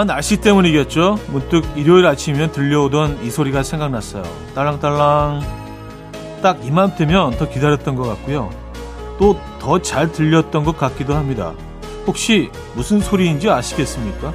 아마 날씨 때문이겠죠. 문득 일요일 아침이면 들려오던 이 소리가 생각났어요. 딸랑딸랑. 딱 이맘때면 더 기다렸던 것 같고요. 또 더 잘 들렸던 것 같기도 합니다. 혹시 무슨 소리인지 아시겠습니까?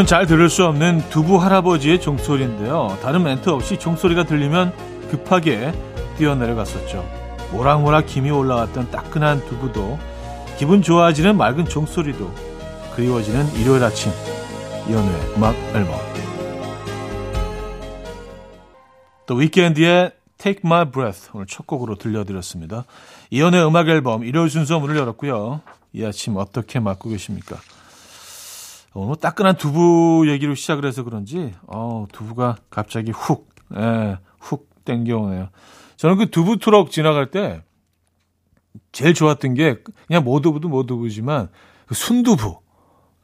지금은 잘 들을 수 없는 두부 할아버지의 종소리인데요. 다른 멘트 없이 종소리가 들리면 급하게 뛰어내려갔었죠. 모락모락 김이 올라왔던 따끈한 두부도 기분 좋아지는 맑은 종소리도 그리워지는 일요일 아침 이연우의 음악 앨범 또 위켄드의 Take My Breath 오늘 첫 곡으로 들려드렸습니다. 이연우의 음악 앨범 일요일 순서 문을 열었고요. 이 아침 어떻게 맞고 계십니까? 오늘 뭐 따끈한 두부 얘기로 시작을 해서 그런지 어, 두부가 갑자기 훅, 예, 훅 땡겨오네요. 저는 그 두부 트럭 지나갈 때 제일 좋았던 게 그냥 모두부도 모두부지만 그 순두부.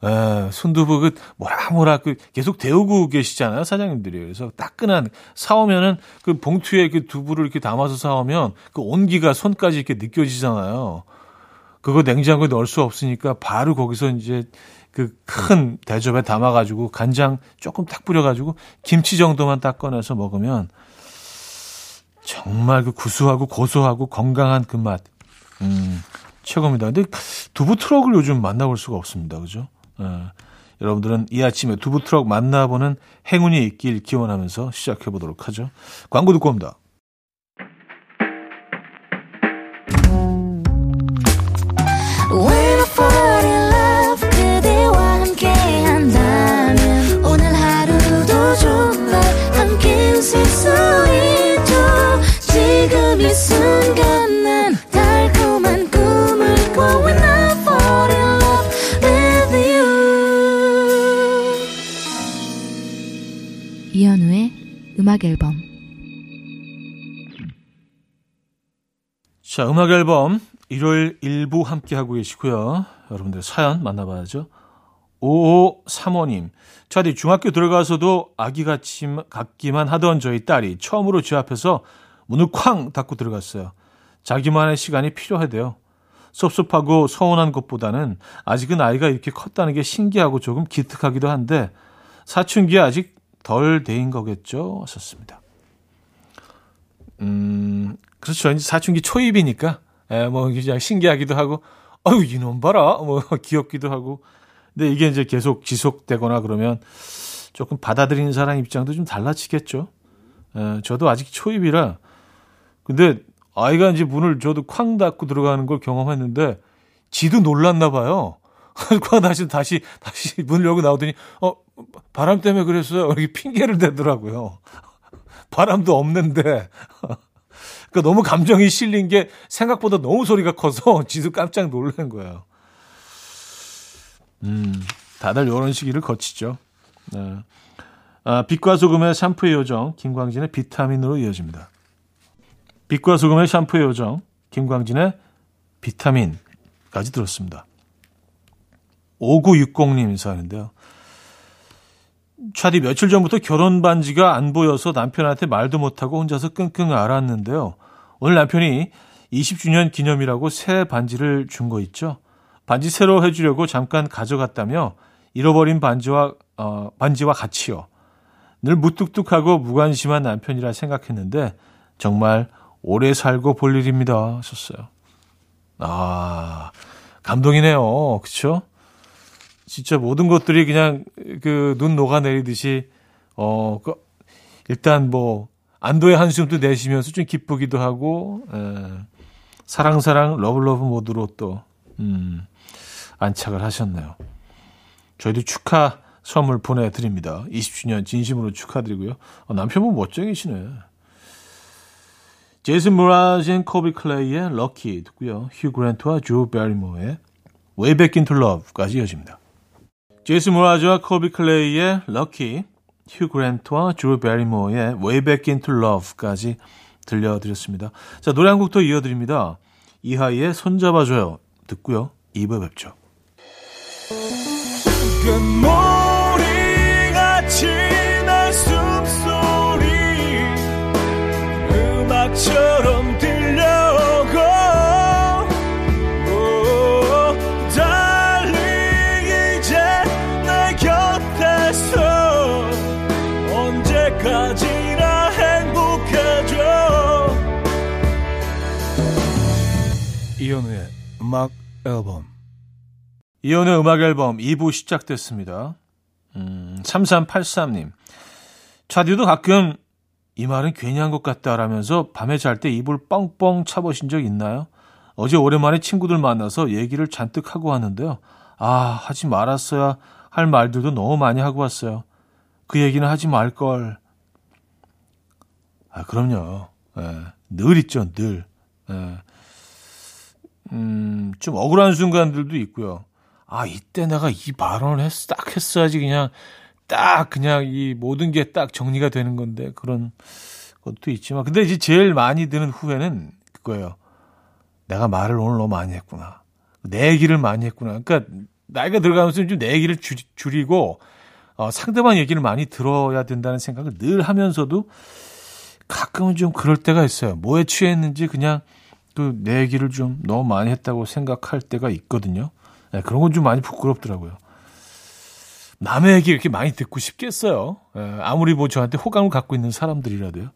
예, 순두부 그 뭐라 뭐라 그 계속 데우고 계시잖아요 사장님들이 그래서 따끈한 사오면은 그 봉투에 그 두부를 이렇게 담아서 사오면 그 온기가 손까지 이렇게 느껴지잖아요. 그거 냉장고에 넣을 수 없으니까 바로 거기서 이제 그 큰 대접에 담아가지고 간장 조금 딱 뿌려가지고 김치 정도만 딱 꺼내서 먹으면 정말 그 구수하고 고소하고 건강한 그 맛. 음, 최고입니다. 근데 두부 트럭을 요즘 만나볼 수가 없습니다. 그죠? 예. 여러분들은 이 아침에 두부 트럭 만나보는 행운이 있길 기원하면서 시작해 보도록 하죠. 광고 듣고 옵니다. 자, 음악 앨범 일요일 일부 함께 하고 계시고요. 여러분들 사연 만나봐야죠. 5535님, 차디 중학교 들어가서도 아기 같이, 같기만 하던 저희 딸이 처음으로 제 앞에서 문을 쾅 닫고 들어갔어요. 자기만의 시간이 필요하대요. 섭섭하고 서운한 것보다는 아직은 아이가 이렇게 컸다는 게 신기하고 조금 기특하기도 한데 사춘기에 아직 덜 데인 거겠죠? 하셨습니다. 음, 그렇죠. 이제 사춘기 초입이니까, 예, 뭐, 그냥 신기하기도 하고, 아유, 이놈 봐라. 뭐, 귀엽기도 하고. 근데 이게 이제 계속 지속되거나 그러면 조금 받아들이는 사람 입장도 좀 달라지겠죠. 예, 저도 아직 초입이라. 근데 아이가 이제 문을 저도 쾅 닫고 들어가는 걸 경험했는데, 지도 놀랐나 봐요. 쾅 다시, 다시, 다시 문을 열고 나오더니, 어, 바람 때문에 그랬어요. 이렇게 핑계를 대더라고요. 바람도 없는데. 그러니까 너무 감정이 실린 게 생각보다 너무 소리가 커서 지도 깜짝 놀란 거예요. 음, 다들 이런 시기를 거치죠. 네. 아, 빛과 소금의 샴푸의 요정, 김광진의 비타민으로 이어집니다. 빛과 소금의 샴푸의 요정, 김광진의 비타민까지 들었습니다. 5960님 사연인데요. 차디 며칠 전부터 결혼 반지가 안 보여서 남편한테 말도 못하고 혼자서 끙끙 앓았는데요. 오늘 남편이 20주년 기념이라고 새 반지를 준 거 있죠. 반지 새로 해주려고 잠깐 가져갔다며 잃어버린 반지와 어, 반지와 같이요. 늘 무뚝뚝하고 무관심한 남편이라 생각했는데 정말 오래 살고 볼 일입니다. 하셨어요. 아 감동이네요. 그렇죠? 진짜 모든 것들이 그냥 그 눈 녹아내리듯이 어 그 일단 뭐 안도의 한숨도 내쉬면서 좀 기쁘기도 하고 에, 사랑 사랑 love love 모드로 또 음, 안착을 하셨네요. 저희도 축하 선물 보내드립니다. 20주년 진심으로 축하드리고요. 어, 남편분 멋쟁이시네. 제이슨 므라즈 and 콜비 카레이의 Lucky 듣고요. 휴 그랜트와 드류 베리모어의 Way Back Into Love까지 이어집니다. 제이슨 모라즈와 코비 클레이의 럭키, 휴 그랜트와 주 베리모어의 Way Back Into Love까지 들려드렸습니다. 자, 노래 한 곡 더 이어드립니다. 이하이의 손잡아줘요. 듣고요. 2부에 뵙죠. 그 이현우의 음악 앨범 이현우의 음악 앨범 2부 시작됐습니다. 음, 3383님. 차디도 가끔 이 말은 괜히 한 것 같다라면서 밤에 잘 때 입을 뻥뻥 차보신 적 있나요? 어제 오랜만에 친구들 만나서 얘기를 잔뜩 하고 왔는데요. 아, 하지 말았어야 할 말들도 너무 많이 하고 왔어요. 그 얘기는 하지 말걸. 아, 그럼요. 예, 늘 있죠, 늘. 예. 음, 좀 억울한 순간들도 있고요. 아, 이때 내가 이 발언을 했, 딱 했어야지 그냥 딱 그냥 이 모든 게 딱 정리가 되는 건데 그런 것도 있지만 근데 이제 제일 많이 드는 후회는 그거예요. 내가 말을 오늘 너무 많이 했구나. 내 얘기를 많이 했구나. 그러니까 나이가 들어가면서 좀 내 얘기를 줄, 줄이고 어, 상대방 얘기를 많이 들어야 된다는 생각을 늘 하면서도 가끔은 좀 그럴 때가 있어요. 뭐에 취했는지 그냥 그내 얘기를 좀 너무 많이 했다고 생각할 때가 있거든요. 네, 그런 건 좀 많이 부끄럽더라고요. 남의 얘기 이렇게 많이 듣고 싶겠어요. 예, 아무리 뭐 저한테 호감을 갖고 있는 사람들이라도요.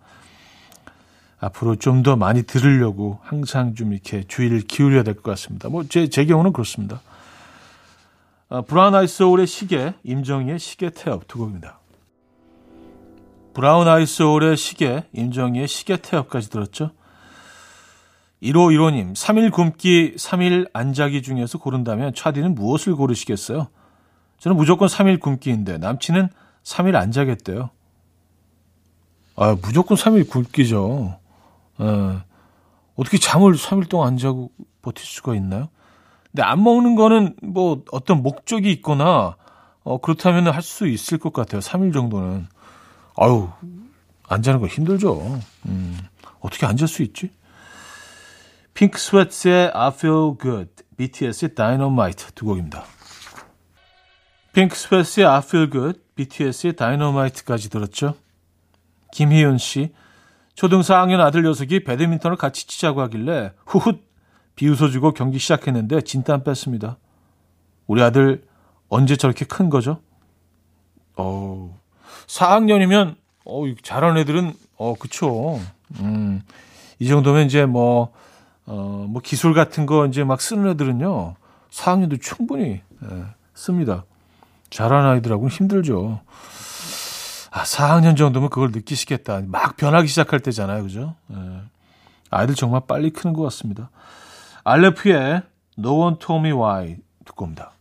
앞으로 좀 더 많이 들으려고 항상 좀 이렇게 주의를 기울여야 될 것 같습니다. 뭐, 제, 제 경우는 그렇습니다. 아, 브라운 아이 소울의 시계, 임정희의 시계 태엽 두 곡입니다. 브라운 아이 소울의 시계, 임정희의 시계 태엽까지 들었죠. 1호 1호님, 3일 굶기, 3일 안자기 중에서 고른다면 차디는 무엇을 고르시겠어요? 저는 무조건 3일 굶기인데 남친은 3일 안 자겠대요. 아, 무조건 3일 굶기죠. 예. 어떻게 잠을 3일 동안 안 자고 버틸 수가 있나요? 근데 안 먹는 거는 뭐 어떤 목적이 있거나 어, 그렇다면 할 수 있을 것 같아요. 3일 정도는. 아유, 안 자는 거 힘들죠. 음, 어떻게 안 잘 수 있지? 핑크 스웨츠의 I Feel Good, BTS의 Dynamite 두 곡입니다. 핑크 스웨츠의 I Feel Good, BTS의 Dynamite까지 들었죠. 김희윤 씨, 초등 4학년 아들 녀석이 배드민턴을 같이 치자고 하길래 후훗 비웃어주고 경기 시작했는데 진땀 뺐습니다. 우리 아들 언제 저렇게 큰 거죠? 어, 4학년이면 어, 잘하는 애들은 어, 그쵸. 음, 이 정도면 이제 뭐 어, 뭐 기술 같은 거 이제 막 쓰는 애들은요. 4학년도 충분히 예, 씁니다. 잘하는 아이들하고는 힘들죠. 아, 4학년 정도면 그걸 느끼시겠다. 막 변하기 시작할 때잖아요. 그죠? 예. 아이들 정말 빨리 크는 것 같습니다. 알레프의 No One Told Me Why 듣고 옵니다.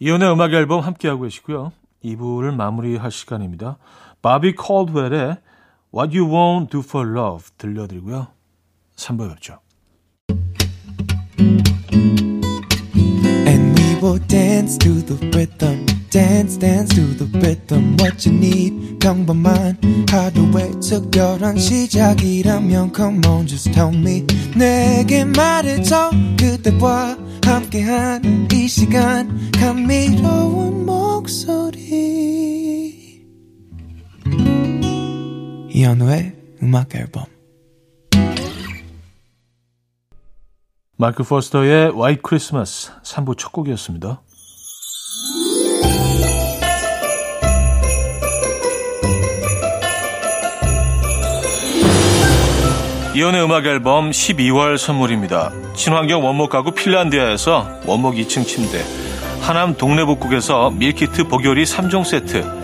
이연의 음악 앨범 함께하고 계시고요. 2부를 마무리할 시간입니다. 바비 콜드웰의 What You Won't Do For Love 들려드리고요. 3부 뵙죠. And we will dance to the rhythm dance dance to the rhythm what you need 평범한 하루의 특별한 시작이라면 come on just tell me 내게 말해줘 그대와 함께한 이 시간 감미로운 목소리 이현우의 음악 앨범 마크 포스터의 White Christmas 3부 첫 곡이었습니다. 이현우의 음악 앨범 12월 선물입니다. 친환경 원목 가구 핀란디아에서 원목 2층 침대, 하남 동래복국에서 밀키트 복요리 3종 세트,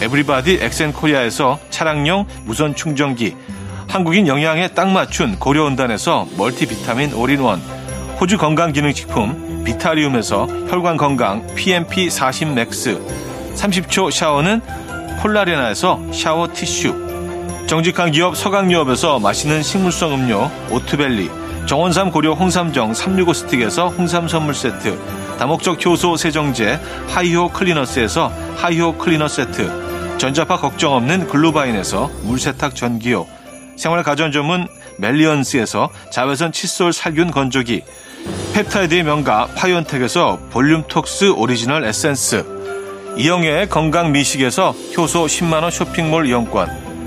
에브리바디 엑센코리아에서 차량용 무선 충전기, 한국인 영양에 딱 맞춘 고려은단에서 멀티비타민 올인원, 호주 건강기능식품 비타리움에서 혈관건강 PMP40 맥스, 30초 샤워는 폴라레나에서 샤워 티슈, 정직한 기업 서강유업에서 맛있는 식물성 음료 오트벨리, 정원삼 고려 홍삼정 365 스틱에서 홍삼 선물 세트, 다목적 효소 세정제 하이호 클리너스에서 하이호 클리너 세트, 전자파 걱정 없는 글루바인에서 물세탁 전기요, 생활 가전 전문 멜리언스에서 자외선 칫솔 살균 건조기, 펩타이드의 명가 파이언텍에서 볼륨톡스 오리지널 에센스, 이영애의 건강 미식에서 효소 10만원 쇼핑몰 이용권,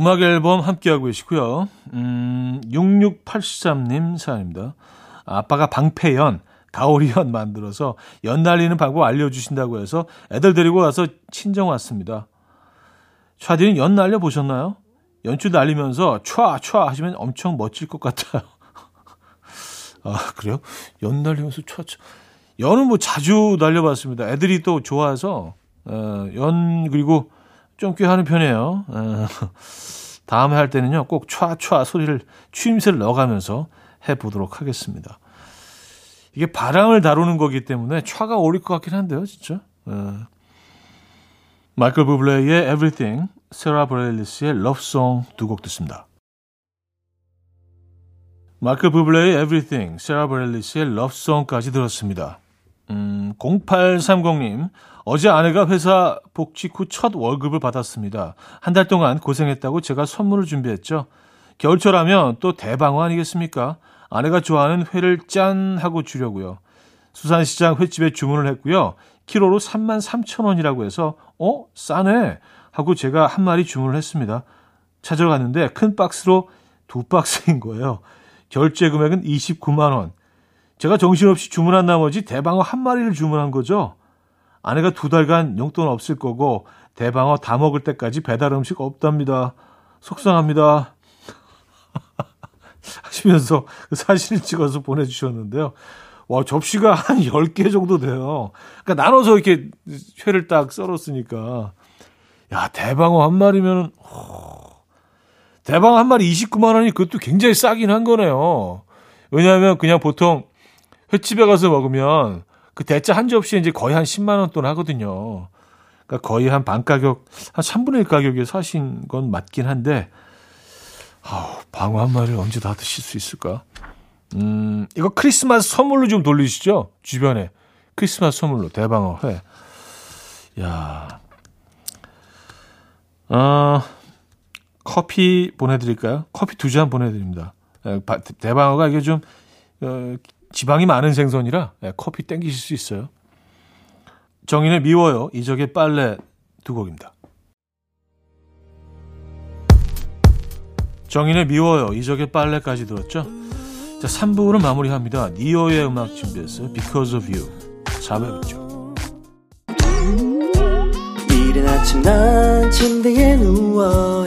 음악 앨범 함께하고 계시고요. 음, 6683님 사연입니다. 아빠가 방패연, 가오리연 만들어서 연 날리는 방법 알려주신다고 해서 애들 데리고 와서 친정 왔습니다. 차디는 연 날려 보셨나요? 연주 날리면서 촤촤 하시면 엄청 멋질 것 같아요. 아 그래요? 연 날리면서 촤촤. 연은 뭐 자주 날려봤습니다. 애들이 또 좋아해서 어, 연 그리고 좀 꽤 하는 편이에요. 어, 다음에 할 때는요 꼭 촤촤 소리를 추임새를 넣어가면서 해보도록 하겠습니다. 이게 바람을 다루는 거기 때문에 촤가 어울릴 것 같긴 한데요, 진짜. 어. 마이클 부블레의 Everything, 세라 브레일리스의 Song 두곡 듣습니다. 마이클 부블레의 Everything, 세라 브레일리스의 Song까지 들었습니다. 음, 0830님, 어제 아내가 회사 복직 후 첫 월급을 받았습니다. 한 달 동안 고생했다고 제가 선물을 준비했죠. 겨울철하면 또 대방어 아니겠습니까? 아내가 좋아하는 회를 짠 하고 주려고요. 수산시장 횟집에 주문을 했고요. 키로로 3만 3천 원이라고 해서 어 싸네 하고 제가 한 마리 주문을 했습니다. 찾으러 갔는데 큰 박스로 두 박스인 거예요. 결제 금액은 29만 원. 제가 정신없이 주문한 나머지 대방어 한 마리를 주문한 거죠. 아내가 두 달간 용돈 없을 거고 대방어 다 먹을 때까지 배달 음식 없답니다. 속상합니다. 하시면서 그 사진을 찍어서 보내주셨는데요. 와, 접시가 한 10개 정도 돼요. 그러니까 나눠서 이렇게 회를 딱 썰었으니까. 야, 대방어 한 마리면은, 대방어 한 마리 29만 원이 그것도 굉장히 싸긴 한 거네요. 왜냐하면 그냥 보통 횟집에 가서 먹으면 그 대짜 한 접시에 이제 거의 한 10만 원 돈 하거든요. 그러니까 거의 한 반 가격, 한 3분의 1 가격에 사신 건 맞긴 한데, 아우, 방어 한 마리를 언제 다 드실 수 있을까? 음, 이거 크리스마스 선물로 좀 돌리시죠? 주변에. 크리스마스 선물로 대방어 회. 야. 어, 커피 보내드릴까요? 커피 두 잔 보내드립니다. 예, 대방어가 이게 좀, 어, 지방이 많은 생선이라 예, 커피 땡기실 수 있어요. 정인의 미워요. 이적의 빨래 두 곡입니다. 정인의 미워요. 이적의 빨래까지 들었죠? 자, 3부는 마무리합니다. 니오의 음악 준비했어요. Because of You. 4부 뵙죠. 이른 아침 난 침대에 누워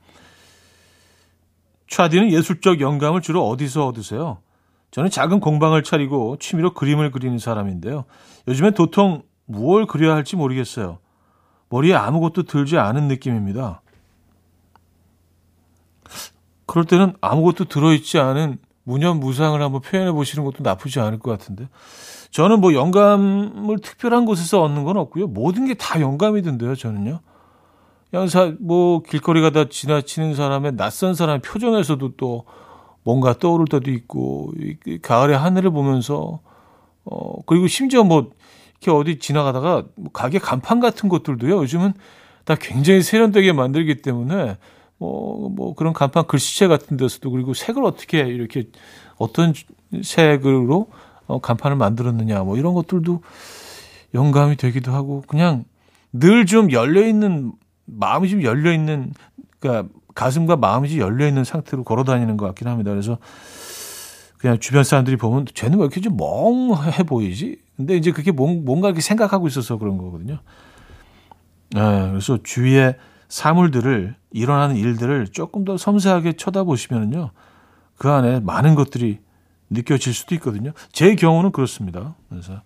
차디는 예술적 영감을 주로 어디서 얻으세요? 저는 작은 공방을 차리고 취미로 그림을 그리는 사람인데요. 요즘엔 도통 무엇을 그려야 할지 모르겠어요. 머리에 아무것도 들지 않은 느낌입니다. 그럴 때는 아무것도 들어있지 않은 무념무상을 한번 표현해 보시는 것도 나쁘지 않을 것 같은데. 저는 뭐 영감을 특별한 곳에서 얻는 건 없고요. 모든 게 다 영감이던데요, 저는요. 그냥 사, 뭐 길거리 가다 지나치는 사람의 낯선 사람의 표정에서도 또 뭔가 떠오를 때도 있고 이 가을의 하늘을 보면서 어 그리고 심지어 뭐 이렇게 어디 지나가다가 뭐 가게 간판 같은 것들도요 요즘은 다 굉장히 세련되게 만들기 때문에 뭐, 뭐 그런 간판 글씨체 같은 데서도 그리고 색을 어떻게 이렇게 어떤 색으로 어, 간판을 만들었느냐 뭐 이런 것들도 영감이 되기도 하고 그냥 늘 좀 열려 있는 마음이 좀 열려 있는 그러니까 가슴과 마음이 열려 있는 상태로 걸어 다니는 것 같긴 합니다. 그래서 그냥 주변 사람들이 보면 쟤는 왜 이렇게 좀 멍해 보이지? 근데 이제 그게 뭔가 이렇게 생각하고 있어서 그런 거거든요. 네, 그래서 주위의 사물들을 일어나는 일들을 조금 더 섬세하게 쳐다보시면은요. 그 안에 많은 것들이 느껴질 수도 있거든요. 제 경우는 그렇습니다. 그래서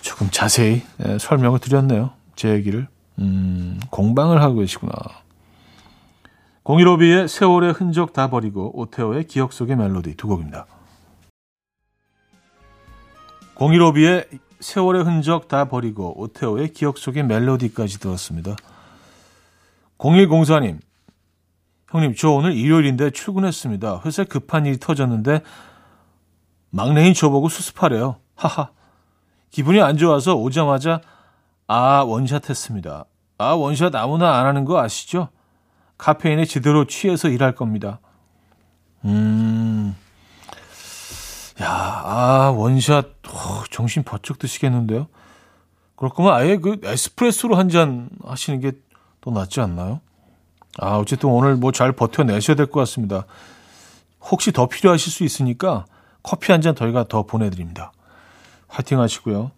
조금 자세히 예, 설명을 드렸네요. 제 얘기를. 음, 공방을 하고 계시구나. 공일오비의 세월의 흔적 다 버리고 오테오의 기억 속의 멜로디 두 곡입니다. 공일오비의 세월의 흔적 다 버리고 오테오의 기억 속의 멜로디까지 들었습니다. 0104님, 형님, 저 오늘 일요일인데 출근했습니다. 회사에 급한 일이 터졌는데 막내인 저보고 수습하래요. 하하. 기분이 안 좋아서 오자마자 아아 원샷 했습니다. 아아 원샷 아무나 안 하는 거 아시죠? 카페인에 제대로 취해서 일할 겁니다. 음. 야, 아아 원샷, 오, 정신 버쩍 드시겠는데요? 거면 아예 그 에스프레소로 한 잔 하시는 게더 낫지 않나요? 아, 어쨌든 오늘 뭐 잘 버텨내셔야 될 것 같습니다. 혹시 더 필요하실 수 있으니까 커피 한 잔 저희가 더 보내드립니다. 화이팅 하시고요.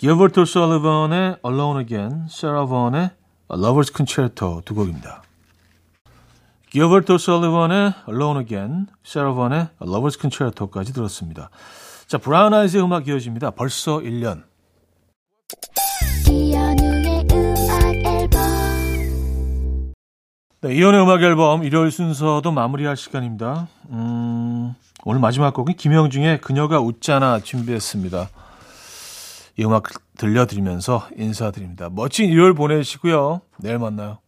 기어버트 솔리번의 Alone Again, 세라 번의 Lover's Concerto 두 곡입니다. 기어버트 솔리번의 Alone Again, 세라 번의 Lover's Concerto까지 들었습니다. 자, 브라운 아이즈의 음악 이어집니다. 벌써 1년. 네, 이연의 음악 앨범 일요일 순서도 마무리할 시간입니다. 음, 오늘 마지막 곡은 김영중의 그녀가 웃잖아 준비했습니다. 이 음악 들려드리면서 인사드립니다. 멋진 일요일 보내시고요. 내일 만나요.